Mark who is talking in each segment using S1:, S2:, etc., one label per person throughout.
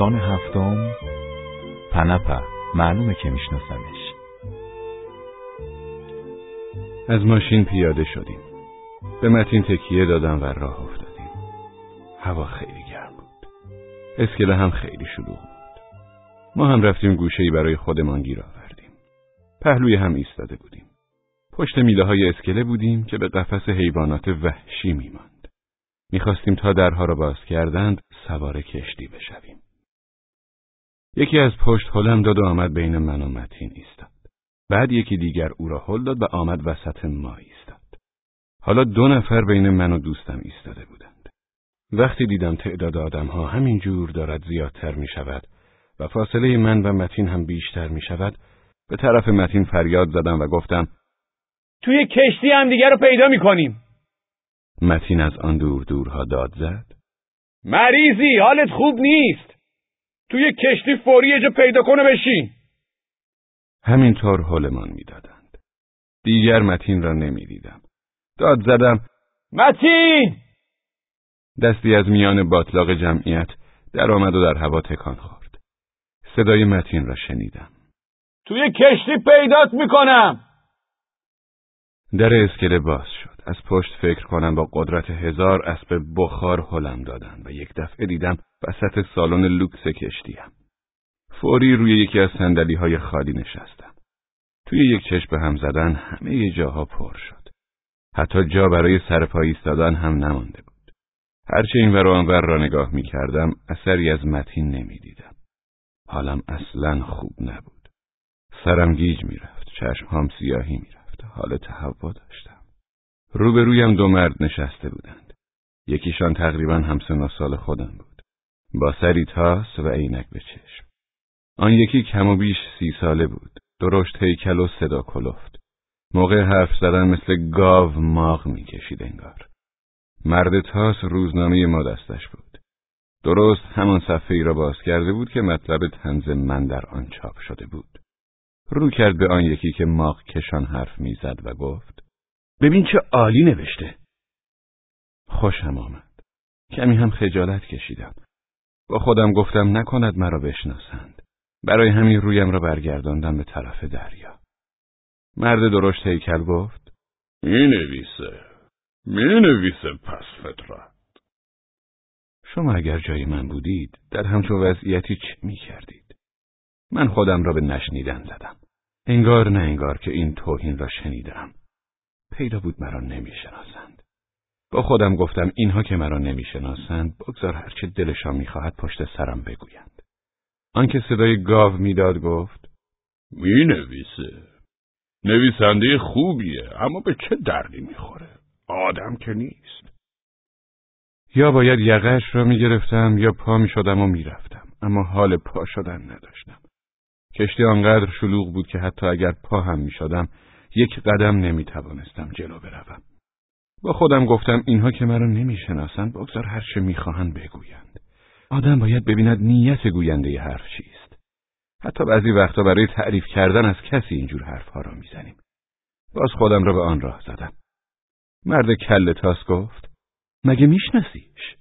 S1: داستان هفتم پنپه. معلومه که میشناسمش.
S2: از ماشین پیاده شدیم. به متین تکیه دادم و راه افتادیم. هوا خیلی گرم بود. اسکله هم خیلی شلوغ بود. ما هم رفتیم گوشه‌ای برای خودمان گیر آوردیم. پهلوی هم ایستاده بودیم. پشت میله های اسکله بودیم که به قفس حیوانات وحشی میماند. می‌خواستیم تا درها را باز کردند سوار کشتی بشویم. یکی از پشت هلم داد و آمد بین من و متین ایستاد. بعد یکی دیگر او را هل داد و آمد وسط ما ایستاد. حالا دو نفر بین من و دوستم ایستاده بودند. وقتی دیدم تعداد آدمها همین جور دارد زیادتر می شود و فاصله من و متین هم بیشتر می شود به طرف متین فریاد زدم و گفتم
S3: توی کشتی هم دیگر رو پیدا می کنیم
S2: متین از آن دور دورها داد زد.
S3: مریضی حالت خوب نیست. توی کشتی فوری یه جا پیدا کنه بشین
S2: همینطور حلمان می‌دادند. دیگر متین را نمی‌دیدم. داد زدم
S3: متین!
S2: دستی از میان باطلاق جمعیت در آمد و در هوا تکان خورد. صدای متین را شنیدم.
S3: توی کشتی پیدات می‌کنم.
S2: در اسکله باز شد. از پشت فکر کنم با قدرت هزار اسب بخار هلم دادن و یک دفعه دیدم وسط سالن لوکس کشتیم. فوری روی یکی از سندلی های خالی نشستم. توی یک چشم به هم زدن همه جاها پر شد. حتی جا برای سرپا ایستادن هم نمانده بود. هرچه این ور آنور را نگاه می کردم اثری از متین نمی دیدم. حالم اصلا خوب نبود. سرم گیج می رفت. چشم هم سیاهی می رفت. حال تهوع داشتم. روبرویم دو مرد نشسته بودند. یکیشان تقریبا همسن سال خودم بود. با سری تاس و عینک به چشم. آن یکی کم و بیش سی ساله بود. درشت هیکل و صدا کلفت. موقع حرف زدن مثل گاو ماغ می‌کشید انگار. مرد تاس روزنامه ما دستش بود. درست همان صفحه ای را باز کرده بود که مطلب تنز من در آن چاپ شده بود. رو کرد به آن یکی که ماغ کشان حرف می‌زد و گفت ببین چه عالی نوشته. خوشم آمد. کمی هم خجالت کشیدم. با خودم گفتم نکند مرا بشناسند. برای همین رویم را برگرداندم به طرف دریا. مرد درشت هیکل گفت
S4: می نویسه. می نویسه پس فطرت.
S2: شما اگر جای من بودید در همچون وضعیتی چه می کردید؟ من خودم را به نشنیدن زدم. انگار نه انگار که این توهین را شنیدم. پیدا بود مرا نمی‌شناسند. با خودم گفتم اینها که مرا نمی‌شناسند بگذار هرچه دلشان می‌خواهد پشت سرم بگویند. آنکه صدای گاو می‌داد گفت
S4: می نویسه. نویسنده خوبیه اما به چه دردی می‌خوره؟ آدم که نیست.
S2: یا باید یقش را می‌گرفتم یا پا می‌شدم و می‌رفتم اما حال پا شدن نداشتم. کشتی آنقدر شلوغ بود که حتی اگر پا هم می‌شدم یک قدم نمی توانستم جلو بروم. با خودم گفتم اینها که مرا نمی‌شناسند بگذار هر چه می‌خواهند بگویند. آدم باید ببیند نیت گوینده حرف چیست. حتی بعضی وقتا برای تعریف کردن از کسی اینجور حرفها را می‌زنیم. باز خودم را به آن راه زدم. مرد کل تاس گفت مگه میشناسیش؟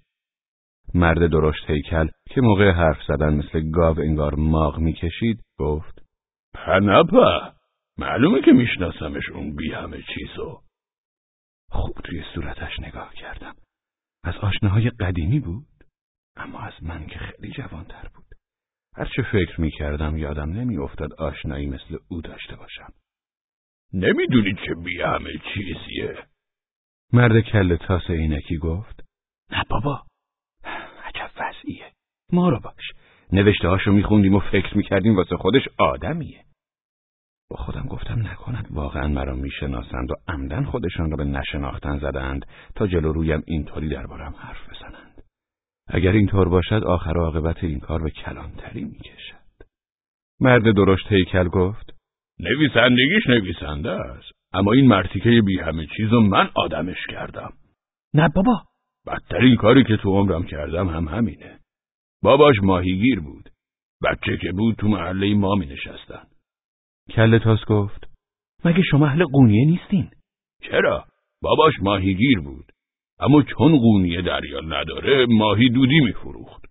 S2: مرد درشت هیکل که موقع حرف زدن مثل گاو انگار ماغ می‌کشید گفت
S4: پنپه معلومه که میشناسمش اون بی همه چیزو
S2: خوب توی صورتش نگاه کردم. از آشناهای قدیمی بود اما از من که خیلی جوانتر بود. هرچه فکر می‌کردم یادم نمیافتاد آشنایی مثل او داشته باشم.
S4: نمی‌دونی چه بی همه چیزیه.
S2: مرد کل تاس اینکی گفت
S3: نه بابا عجب وضعیه.
S2: ما رو باش. نوشته هاشو میخوندیم و فکر می‌کردیم واسه خودش آدمیه. با خودم گفتم نکند واقعا مرا می‌شناسند و عمدن خودشان را به نشناختن زدند تا جلو رویم اینطوری دربارم حرف بزنند. اگر اینطور باشد آخر عاقبت این کار به کلانتری می‌کشد. مرد درشت هیکل گفت
S4: نویسندگیش نویسنده است اما این مرتیکه بی همه چیز و من آدمش کردم.
S3: نه بابا.
S4: بدترین کاری که تو عمرم کردم هم همینه. باباش ماهیگیر بود. بچه که بود تو محله ما می نشستن.
S2: کل تاس گفت
S3: مگه شما اهل قونیه نیستین؟
S4: چرا؟ باباش ماهیگیر بود اما چون قونیه دریا نداره ماهی دودی میفروخت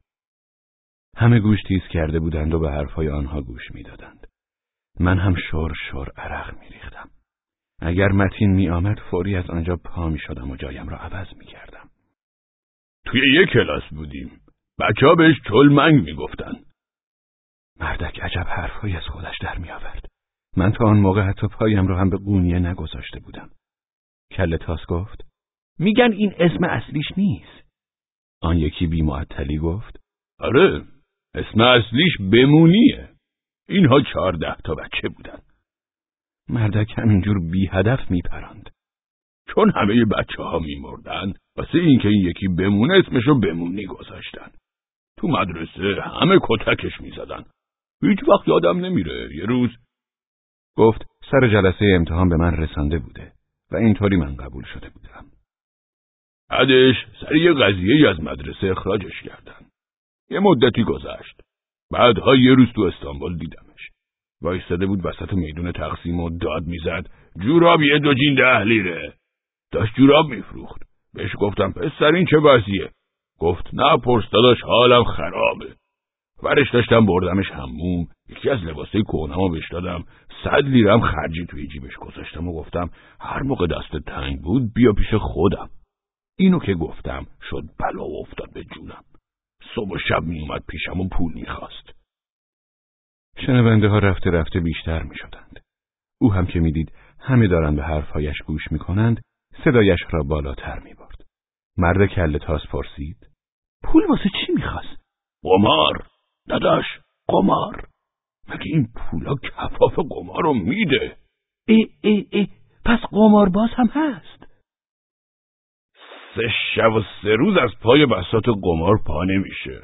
S2: همه گوش تیز کرده بودند و به حرفهای آنها گوش می‌دادند. من هم شور شور عرق میریختم. اگر متین می آمد فوری از آنجا پا می شدم و جایم را عوض می کردم.
S4: توی یک کلاس بودیم. بچه ها بهش چلمنگ می گفتن.
S2: مردک عجب حرفهایی از خودش در می آورد. من تا آن موقع حتی پایم را هم به قونیه نگذاشته بودم. کل تاس گفت میگن این اسم اصلیش نیست. آن یکی بی معطلی گفت
S4: آره اسم اصلیش بمونیه. اینها چهارده تا بچه بودن.
S2: مردک همینجور بی هدف می پرند.
S4: چون همه بچه ها می مردن واسه اینکه این یکی بمونه اسمشو بمونی گذاشتن. تو مدرسه همه کتکش می زدن. هیچ وقت یادم نمیره یه روز
S2: گفت سر جلسه امتحان به من رسانده بوده و اینطوری من قبول شده بودم.
S4: بعدش سر یه قضیه از مدرسه اخراجش کردن. یه مدتی گذشت. بعدها یه روز تو استانبول دیدمش. وایستاده بود وسط میدون تقسیم و داد می‌زد جوراب یه دو جین ده لیره. داشت جوراب میفروخت. بهش گفتم پسر این چه وضعیه؟ گفت نه پرس داداش حالم خرابه. ورش داشتم بردمش هموم یکی از لباسه کهنمو بهش دادم. صد لیرم خرجی توی جیبش گذاشتم و گفتم هر موقع دست تنگ بود بیا پیش خودم. اینو که گفتم شد بلا و افتاد به جونم. صبح و شب میومد پیشم و پول می‌خواست.
S2: شنونده ها رفته رفته بیشتر می‌شدند. او هم که می‌دید همه دارند به حرفهایش گوش می‌کنند صدایش را بالاتر می‌برد. مرد کل تاس پرسید پول واسه چی می‌خواست؟
S4: قمار. داداش قمار. مگه این پولا کفاف قمار رو میده؟
S2: ای ای ای پس قمارباز هم هست.
S4: سه شب و سه روز از پای بسات قمار پا نمیشه.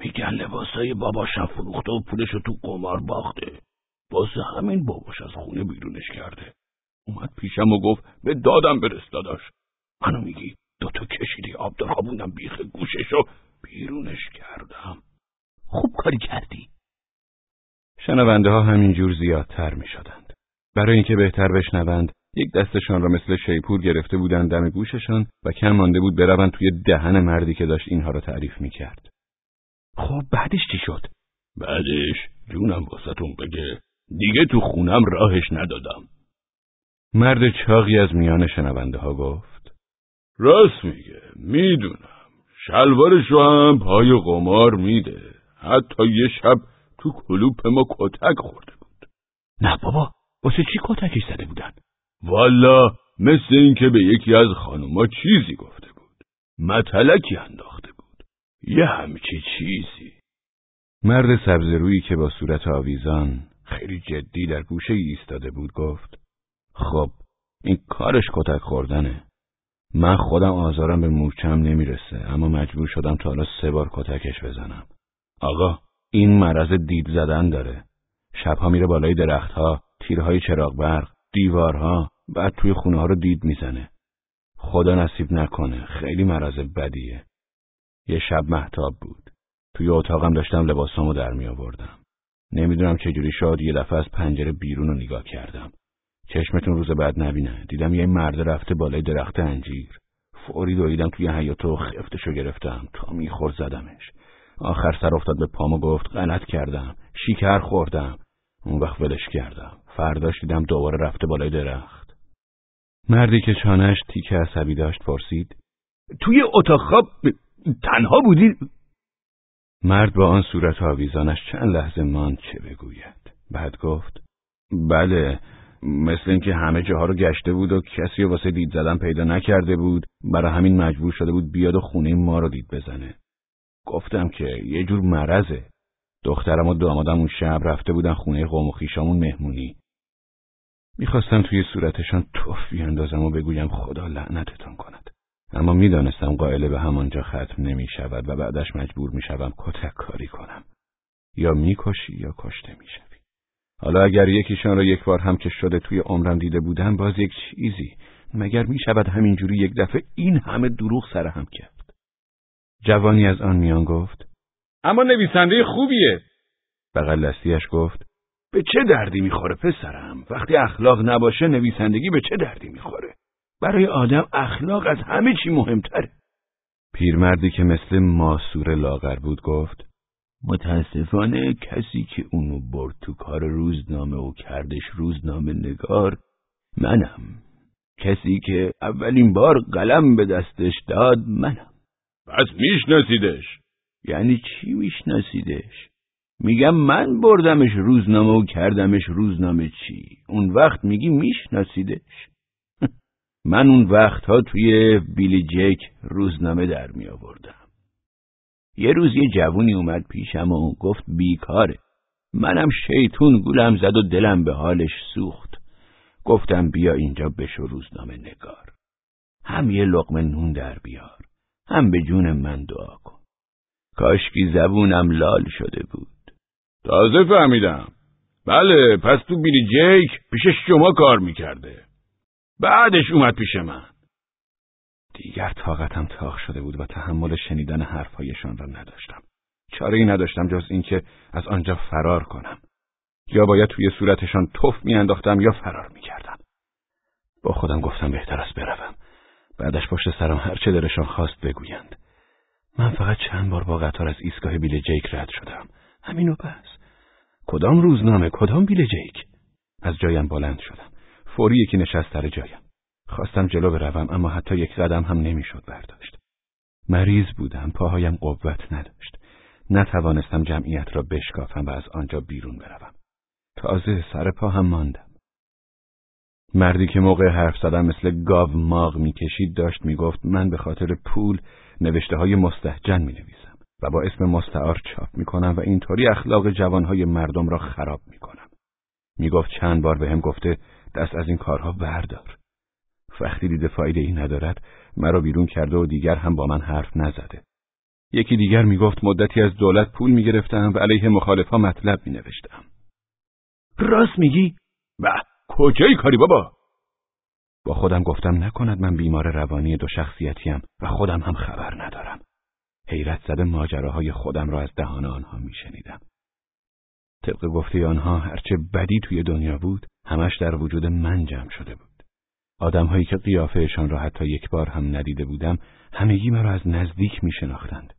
S4: میگن لباسای باباشم فروخته و پولشو تو قمار باخته. واسه همین باباش از خونه بیرونش کرده. اومد پیشم و گفت به دادم برس داداش. منو میگی دوتا کشیدی آب در خوابوندم بیخ گوششو بیرونش کردم.
S2: خوب کاری کردی. شنونده ها همینجور زیادتر می شدند. برای اینکه بهتر بشنوند یک دستشان را مثل شیپور گرفته بودند دم گوششان و کم مانده بود بروند توی دهن مردی که داشت اینها را تعریف می کرد. خب بعدش چی شد؟
S4: بعدش جونم واسطون بگه دیگه تو خونم راهش ندادم.
S2: مرد چاقی از میان شنونده ها گفت
S4: راست میگه می‌دونم شلوارشو هم پای قمار میده حتی یه شب تو کلوپ ما کتک خورده بود.
S2: نه بابا واسه چی کتکش زده بودن؟
S4: والا مثل اینکه به یکی از خانوما چیزی گفته بود. متلکی انداخته بود. یه همچی چیزی.
S2: مرد سبزرویی که با صورت آویزان خیلی جدی در گوشه ایستاده بود گفت خب این کارش کتک خوردنه. من خودم آزارم به مورچم نمی‌رسه اما مجبور شدم تا حالا سه بار کتکش بزنم. آقا این مرض دید زدن داره. شبها میره بالای درختها تیرهای چراغ برق دیوارها بعد توی خونه ها رو دید می‌زنه. خدا نصیب نکنه خیلی مرض بدیه. یه شب محتاب بود. توی اتاقم داشتم لباسامو در می آوردم نمی‌دونم چجوری شد یه دفعه از پنجره بیرون رو نگاه کردم. چشمتون روز بعد نبینه. دیدم یه مرد رفته بالای درخت انجیر. فوری دویدم توی حیاتو خفتشو گرفتم. تا میخور زدمش. آخر سر افتاد به پام و گفت غلط کردم شیکر خوردم. اون وقت ولش کردم. فرداش دیدم دوباره رفته بالای درخت. مردی که چانش تیکه عصبی داشت پرسید
S4: توی اتاق خواب تنها بودی؟
S2: مرد با آن صورت آویزانش چند لحظه ماند چه بگوید. بعد گفت بله مثل اینکه همه جاها رو گشته بود و کسی واسه دید زدن پیدا نکرده بود برای همین مجبور شده بود بیاد و خونه ما رو دید بزنه. گفتم که یه جور مرزه دخترم و دامادم اون شب رفته بودن خونه قوم و خیشامون مهمونی. می‌خواستم توی صورتشان توف بیاندازم و بگویم خدا لعنتتون کند. اما می‌دانستم قائله به همانجا ختم نمی شود و بعدش مجبور می شوم کتک کاری کنم. یا می‌کشی یا کشته می‌شوی. حالا اگر یکیشان را یک بار هم که شده توی عمرم دیده بودم باز یک چیزی. مگر می شود همینجوری یک دفعه این همه دروغ سر هم کرد؟ جوانی از آن میان گفت
S3: اما نویسنده خوبیه.
S2: بغل دستیش گفت
S4: به چه دردی می‌خوره پسرم؟ وقتی اخلاق نباشه نویسندگی به چه دردی می‌خوره؟ برای آدم اخلاق از همه چی مهمتره.
S2: پیرمردی که مثل ماسور لاغر بود گفت
S4: متاسفانه کسی که اونو برد تو کار روزنامه و کردش روزنامه نگار منم. کسی که اولین بار قلم به دستش داد منم.
S3: پس میشناسیدش.
S4: یعنی چی میشناسیدش؟ میگم من بردمش روزنامه و کردمش روزنامه چی؟ اون وقت میگی میشناسیدش؟ من اون وقتها توی بیلی جک روزنامه در می آوردم یه روز یه جوونی اومد پیشم و گفت بیکاره. منم شیطون گولم زد و دلم به حالش سوخت. گفتم بیا اینجا بشو روزنامه نگار. هم یه لقمه نون در بیار. هم به جون من دعا کن. کاشکی زبونم لال شده بود.
S3: تازه فهمیدم. بله پس تو بیلی جیک پیش شما کار می‌کرده. بعدش اومد پیش من.
S2: دیگر طاقتم تاق شده بود و تحمل شنیدن حرفهایشان را نداشتم. چاره ای نداشتم جز اینکه از آنجا فرار کنم. یا باید توی صورتشان توف میانداختم یا فرار می‌کردم. با خودم گفتم بهتر است بروم. بعدش پشت سرم هرچه دلشان خواست بگویند. من فقط چند بار با قطار از ایستگاه بیل جیک رد شدم. همینو بس کدام روزنامه؟ کدام بیل جیک؟ از جایم بلند شدم. فوری یکی نشست سر جایم. خواستم جلو بروم اما حتی یک قدم هم نمی‌شد برداشت. مریض بودم پاهایم قوت نداشت. نتوانستم جمعیت را بشکافم و از آنجا بیرون بروم. تازه سر پا هم ماندم. مردی که موقع حرف زدن مثل گاو ماغ می‌کشید داشت می‌گفت من به خاطر پول نوشته های مستحجن می نویسم و با اسم مستعار چاپ می کنم و اینطوری اخلاق جوانهای مردم را خراب می کنم. می گفت چند بار به هم گفته دست از این کارها بردار. وقتی دیده فایده ای ندارد مرا بیرون کرده و دیگر هم با من حرف نزده. یکی دیگر می گفت مدتی از دولت پول می گرفتم و علیه مخالفا مطلب می نوشتم.
S3: راست میگی؟ به کجایی کاری بابا؟
S2: با خودم گفتم نکند من بیمار روانی دو شخصیتیم و خودم هم خبر ندارم. حیرت زده ماجراهای خودم را از دهان آنها میشنیدم. طبق گفته آنها هرچه بدی توی دنیا بود همش در وجود من جمع شده بود. آدمهایی که قیافهشان را حتی یک بار هم ندیده بودم همگی مرا از نزدیک می شناختند.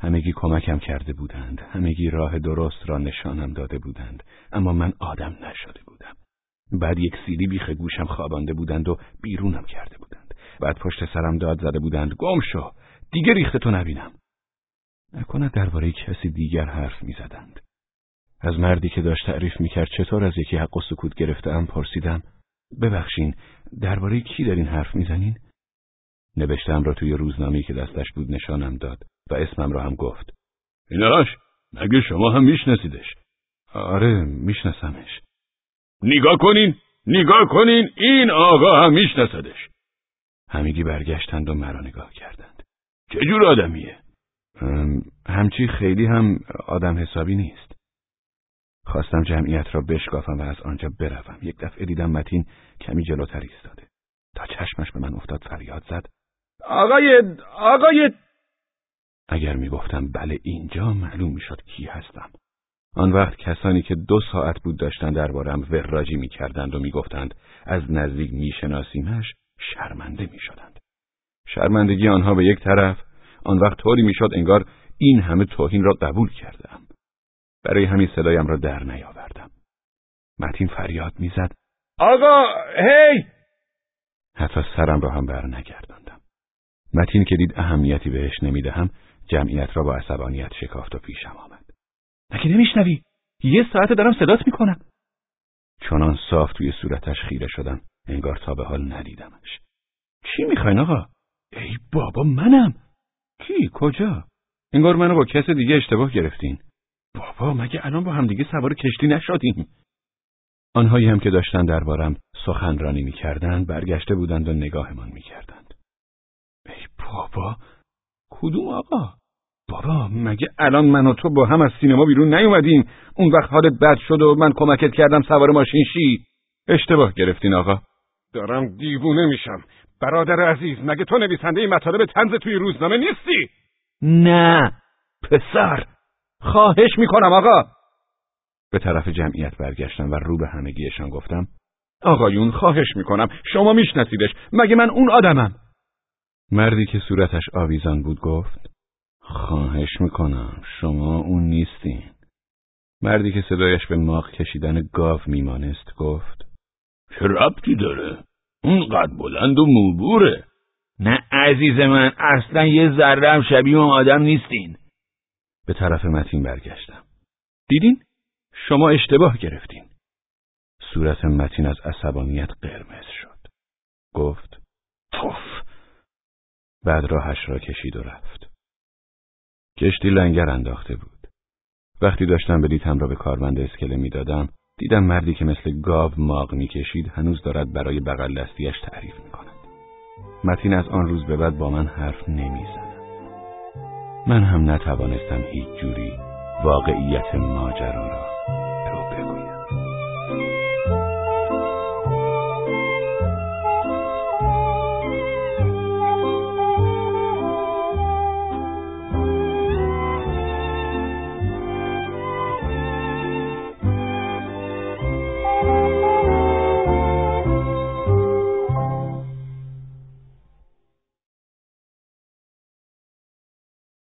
S2: همگی کمکم کرده بودند. همگی راه درست را نشانم داده بودند. اما من آدم نشده بودم. بعد یک سیلی بیخ گوشم خوابانده بودند و بیرونم کرده بودند. بعد پشت سرم داد زده بودند. گم شو. دیگه ریخته تو نبینم. نکند درباره کسی دیگر حرف می زدند. از مردی که داشت تعریف می کرد چطور از یکی حق و سکوت گرفتم پرسیدم ببخشین درباره کی دارین حرف می‌زنین؟ نوشتم را توی روزنامه‌ای که دستش بود نشانم داد و اسمم را هم گفت.
S3: ایناش مگه شما هم میشناسیدش؟
S2: آره میشناسمش.
S3: نگاه کنین نگاه کنین این آقا هم میشناسدش.
S2: همگی برگشتند و مرا نگاه کردند.
S3: چه جور آدمیه؟
S2: همچی خیلی هم آدم حسابی نیست. خواستم جمعیت را بشکافم و از آنجا بروم یک دفعه دیدم متین کمی جلوتر ایستاده تا چشمش به من افتاد فریاد زد
S3: آقای آقای
S2: اگر می‌گفتم بله اینجا معلوم می‌شد کی هستم آن وقت کسانی که دو ساعت بود داشتن دربارم وراجی می‌کردند و می‌گفتند از نزدیک میشناسیمش شرمنده می‌شدند شرمندگی آنها به یک طرف آن وقت طوری می‌شد انگار این همه توهین را قبول کردم برای همین صدایم را در نیاوردم. متین فریاد می‌زد.
S3: آقا هی!
S2: حتی سرم را هم بر نگرداندم. متین که دید اهمیتی بهش نمی‌دهم جمعیت را با عصبانیت شکافت و پیشم آمد.
S3: مگه نمیشنوی؟ یه ساعت دارم صدات می‌کنم.
S2: چنان صاف توی صورتش خیره شدم انگار تا به حال ندیدمش. چی می‌خواین آقا؟
S3: ای بابا منم.
S2: کی کجا؟ انگار منو با کس دیگه اشتباه گرفتین.
S3: بابا مگه الان با همدیگه سوار کشتی نشدیم
S2: آنهایی هم که داشتن دربارم سخنرانی می‌کردند برگشته بودند و نگاهمان می‌کردند
S3: ای بابا کدوم آقا بابا مگه الان من و تو با هم از سینما بیرون نیومدیم؟ اون وقت حالت بد شد و من کمکت کردم سوار ماشین شی.
S2: اشتباه گرفتین آقا.
S3: دارم دیوونه میشم. برادر عزیز مگه تو نویسنده این مطالب تنز توی روزنامه نیستی؟
S2: نه پسر.
S3: خواهش می‌کنم آقا.
S2: به طرف جمعیت برگشتم و رو به همگیشان گفتم
S3: آقایون خواهش می‌کنم شما میشناسیدش. مگه من اون آدمم؟
S2: مردی که صورتش آویزان بود گفت خواهش می‌کنم. شما اون نیستین. مردی که صدایش به ماغ کشیدن گاو میمانست گفت
S4: چه ربطی داره؟ اون قد بلند و موبوره.
S3: نه عزیز من اصلا یه ذره هم شبیه اون آدم نیستین.
S2: به طرف متین برگشتم. دیدین؟ شما اشتباه گرفتین. صورت متین از عصبانیت قرمز شد. گفت توف. بعد راهش را کشید و رفت. کشتی لنگر انداخته بود. وقتی داشتم بلیتم را به کارمند اسکله می‌دادم دیدم مردی که مثل گاو ماغ می‌کشید هنوز دارد برای بغل دستیش تعریف می‌کند. متین از آن روز به بعد با من حرف نمی‌زند. من هم نتوانستم هیچ جوری واقعیت ماجرا را